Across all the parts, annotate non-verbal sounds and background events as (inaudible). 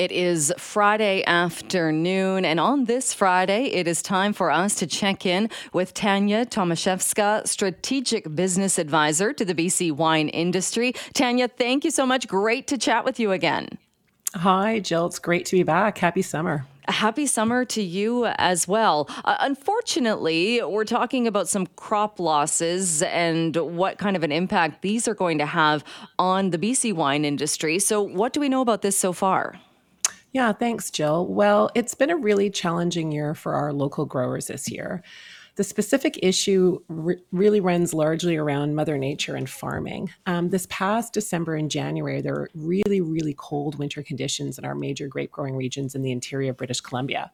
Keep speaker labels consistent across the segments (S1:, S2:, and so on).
S1: It is Friday afternoon, and on this Friday, it is time for us to check in with Tania Tomaszewska, Strategic Business Advisor to the BC wine industry. Tania, thank you so much. Great to chat with you again.
S2: Hi, Jill. It's great to be back. Happy summer.
S1: Happy summer to you as well. Uh, unfortunately, we're talking about some crop losses and what kind of an impact these are going to have on the BC wine industry. So, what do we know about this so far?
S2: Yeah, thanks, Jill. Well, it's been a really challenging year for our local growers this year. The specific issue re- really runs largely around Mother Nature and farming. Um, this past December and January, there were really, really cold winter conditions in our major grape growing regions in the interior of British Columbia.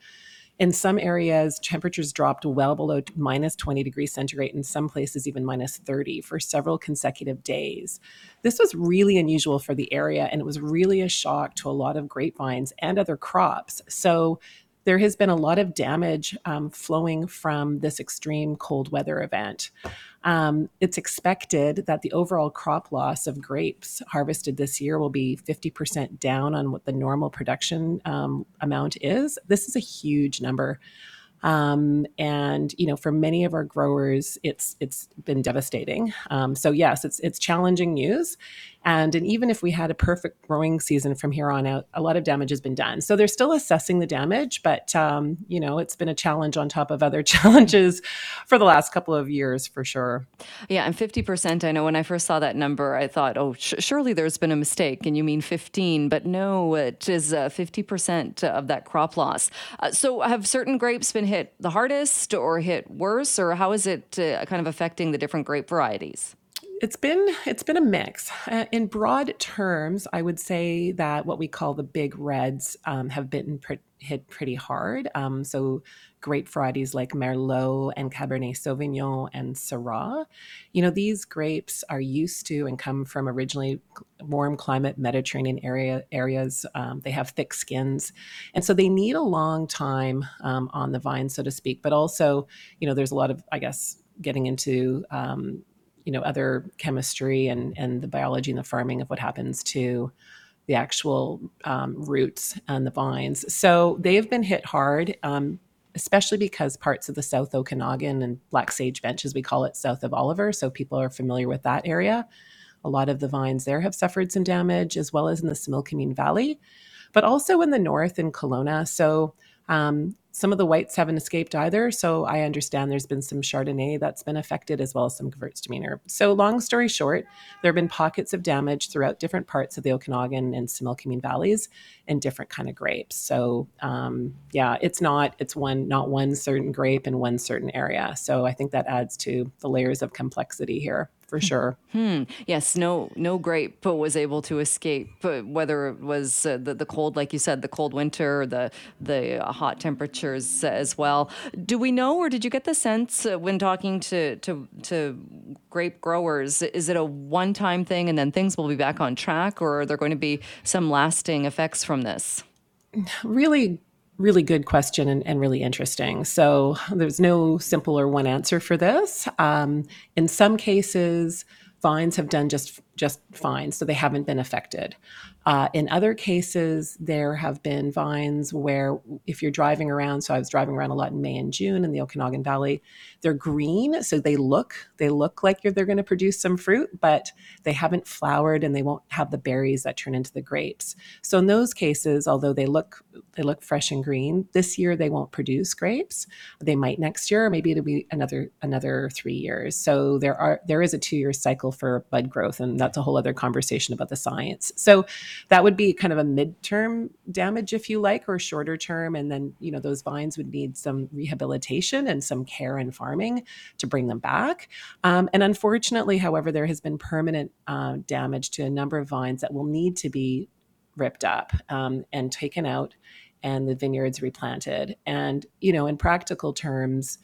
S2: In some areas, temperatures dropped well below minus 20 degrees centigrade, in some places, even minus 30 for several consecutive days. This was really unusual for the area, and it was really a shock to a lot of grapevines and other crops. So, there has been a lot of damage um, flowing from this extreme cold weather event. Um, it's expected that the overall crop loss of grapes harvested this year will be 50% down on what the normal production um, amount is. This is a huge number. Um, and you know, for many of our growers, it's it's been devastating. Um, so yes, it's it's challenging news, and and even if we had a perfect growing season from here on out, a lot of damage has been done. So they're still assessing the damage, but um, you know, it's been a challenge on top of other (laughs) challenges for the last couple of years for sure.
S1: Yeah, and fifty percent. I know when I first saw that number, I thought, oh, sh- surely there's been a mistake, and you mean fifteen, but no, it is uh, fifty uh, percent of that crop loss. Uh, so have certain grapes been hit the hardest or hit worse, or how is it uh, kind of affecting the different grape varieties?
S2: It's been it's been a mix. Uh, in broad terms, I would say that what we call the big reds um, have been pre- hit pretty hard. Um, so great varieties like Merlot and Cabernet Sauvignon and Syrah. You know, these grapes are used to and come from originally warm climate Mediterranean area areas. Um, they have thick skins, and so they need a long time um, on the vine, so to speak. But also, you know, there's a lot of, I guess, getting into um, you know other chemistry and and the biology and the farming of what happens to the actual um, roots and the vines. So they have been hit hard. Um, especially because parts of the South Okanagan and Black Sage Bench, as we call it, south of Oliver, so people are familiar with that area. A lot of the vines there have suffered some damage, as well as in the Similkameen Valley, but also in the north in Kelowna. So um, some of the whites haven't escaped either. So I understand there's been some Chardonnay that's been affected as well as some Gewürztraminer. So long story short, there have been pockets of damage throughout different parts of the Okanagan and Similkameen valleys and different kind of grapes. So um, yeah, it's not it's one not one certain grape in one certain area. So I think that adds to the layers of complexity here for sure.
S1: Hmm. Yes, no, no grape was able to escape, whether it was uh, the, the cold, like you said, the cold winter, the the hot temperatures as well. Do we know, or did you get the sense uh, when talking to to to grape growers? Is it a one time thing, and then things will be back on track, or are there going to be some lasting effects from this?
S2: Really really good question and, and, really interesting. So there's no simple or one answer for this. Um, in some cases, vines have done just just fine, so they haven't been affected. Uh, in other cases, there have been vines where, if you're driving around, so I was driving around a lot in May and June in the Okanagan Valley, they're green, so they look they look like they're going to produce some fruit, but they haven't flowered and they won't have the berries that turn into the grapes. So in those cases, although they look they look fresh and green, this year they won't produce grapes. They might next year, maybe it'll be another another three years. So there are there is a two year cycle for bud growth, and that's a whole other conversation about the science. So that would be kind of a midterm damage, if you like, or shorter term. And then, you know, those vines would need some rehabilitation and some care and farming to bring them back. Um, and unfortunately, however, there has been permanent uh, damage to a number of vines that will need to be ripped up um, and taken out and the vineyards replanted. And, you know, in practical terms,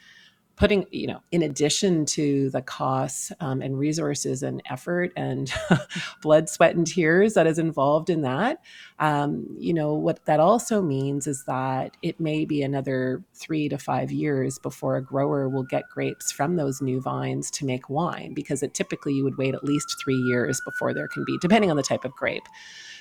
S2: putting you know in addition to the costs um, and resources and effort and (laughs) blood sweat and tears that is involved in that um, you know what that also means is that it may be another three to five years before a grower will get grapes from those new vines to make wine because it typically you would wait at least three years before there can be depending on the type of grape.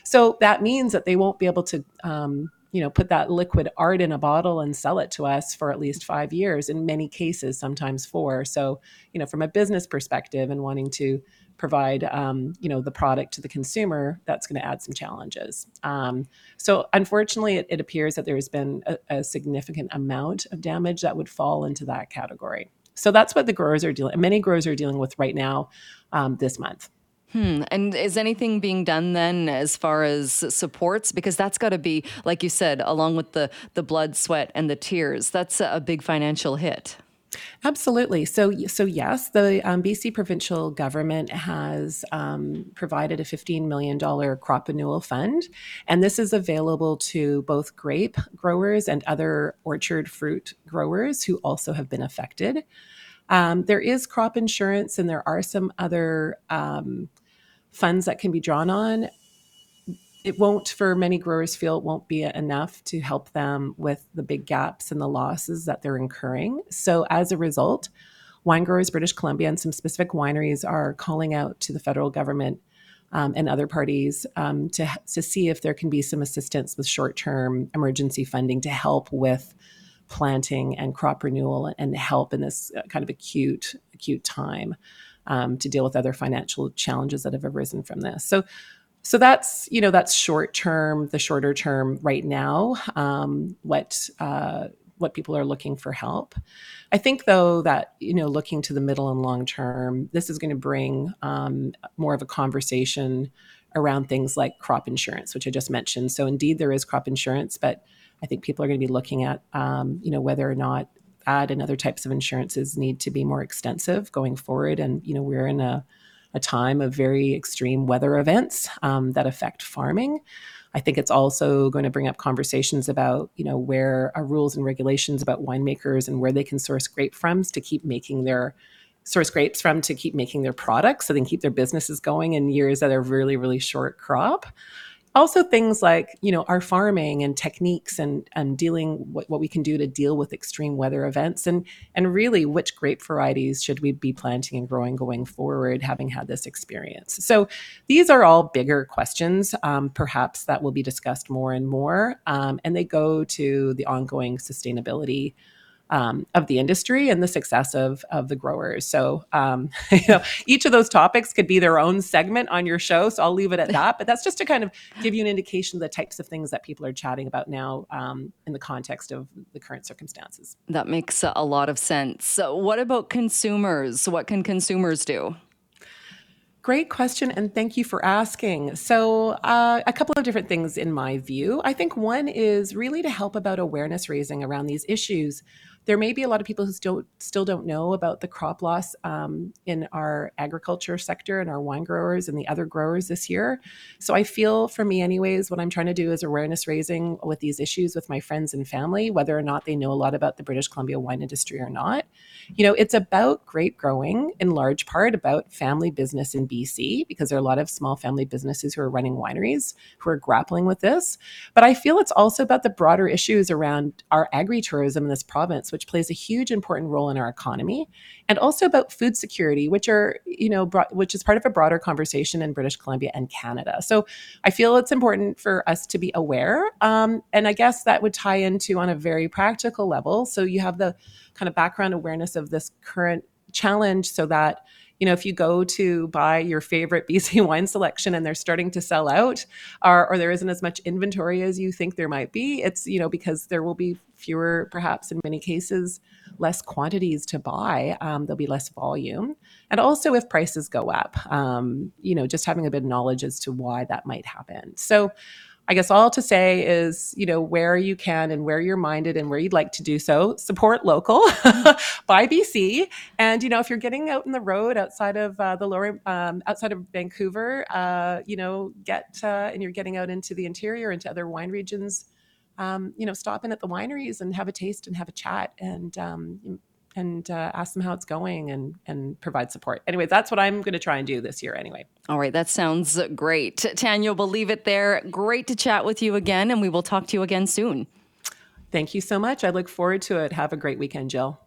S2: So that means that they won't be able to um, you know put that liquid art in a bottle and sell it to us for at least five years in many cases sometimes four. So you know from a business perspective and wanting to provide um, you know the product to the consumer that's going to add some challenges. Um, so unfortunately it, it, appears that there's been a, a, significant amount of damage that would fall into that category. So that's what the growers are dealing many growers are dealing with right now um, this month
S1: Hmm. And is anything being done then as far as supports? Because that's got to be, like you said, along with the the blood, sweat, and the tears. That's a big financial hit.
S2: Absolutely. So, so yes, the um, BC provincial government has um, provided a $15 million crop renewal fund, and this is available to both grape growers and other orchard fruit growers who also have been affected. Um, there is crop insurance, and there are some other um, funds that can be drawn on it won't for many growers feel it won't be enough to help them with the big gaps and the losses that they're incurring. So as a result wine growers british columbia and some specific wineries are calling out to the federal government um, and other parties um, to, to see if there can be some assistance with short-term emergency funding to help with planting and crop renewal and help in this uh, kind of acute acute time um, to deal with other financial challenges that have arisen from this. So, so that's you know that's short term, the shorter term right now. Um, what uh, what people are looking for help. I think though that you know looking to the middle and long term, this is going to bring um, more of a conversation around things like crop insurance, which I just mentioned. So indeed, there is crop insurance, but I think people are going to be looking at um, you know whether or not that and other types of insurances need to be more extensive going forward. And you know, we're in a, a time of very extreme weather events um, that affect farming. I think it's also going to bring up conversations about, you know, where are rules and regulations about winemakers and where they can source grape from to keep making their source grapes from to keep making their products so they can keep their businesses going in years that are really, really short crop also things like you know our farming and techniques and and dealing what, what we can do to deal with extreme weather events and and really which grape varieties should we be planting and growing going forward having had this experience. So these are all bigger questions um, perhaps that will be discussed more and more um, and they go to the ongoing sustainability um, of the industry and the success of of the growers. So, um, (laughs) you know, each of those topics could be their own segment on your show. So I'll leave it at (laughs) that. But that's just to kind of give you an indication of the types of things that people are chatting about now um, in the context of the current circumstances.
S1: That makes a lot of sense. So what about consumers? What can consumers do?
S2: Great question, and thank you for asking. So, uh, a couple of different things in my view. I think one is really to help about awareness raising around these issues there may be a lot of people who still still don't know about the crop loss um, in our agriculture sector and our wine growers and the other growers this year. So I feel, for me, anyways, what I'm trying to do is awareness raising with these issues with my friends and family, whether or not they know a lot about the British Columbia wine industry or not. You know, it's about grape growing in large part about family business in BC because there are a lot of small family businesses who are running wineries who are grappling with this. But I feel it's also about the broader issues around our agritourism in this province which plays a huge important role in our economy, and also about food security, which are, you know, which is part of a broader conversation in British Columbia and Canada. So I feel it's important for us to be aware. Um, and I guess that would tie into on a very practical level. So you have the kind of background awareness of this current challenge so that you know, if you go to buy your favorite (laughs) BC wine selection and they're starting to sell out, or, or there isn't as much inventory as you think there might be, it's, you know, because there will be fewer, perhaps in many cases, less quantities to buy. Um, there'll be less volume. And also, if prices go up, um, you know, just having a bit of knowledge as to why that might happen. So, I guess all to say is, you know, where you can and where you're minded and where you'd like to do so, support local, (laughs) buy BC. And, you know, if you're getting out in the road outside of uh, the lower, um, outside of Vancouver, uh, you know, get, uh, and you're getting out into the interior, into other wine regions, um, you know, stop in at the wineries and have a taste and have a chat and, um, and uh, ask them how it's going and and provide support. Anyway, that's what I'm going to try and do this year. Anyway.
S1: All right, that sounds great, Tania. We'll leave it there. Great to chat with you again, and we will talk to you again soon.
S2: Thank you so much. I look forward to it. Have a great weekend, Jill.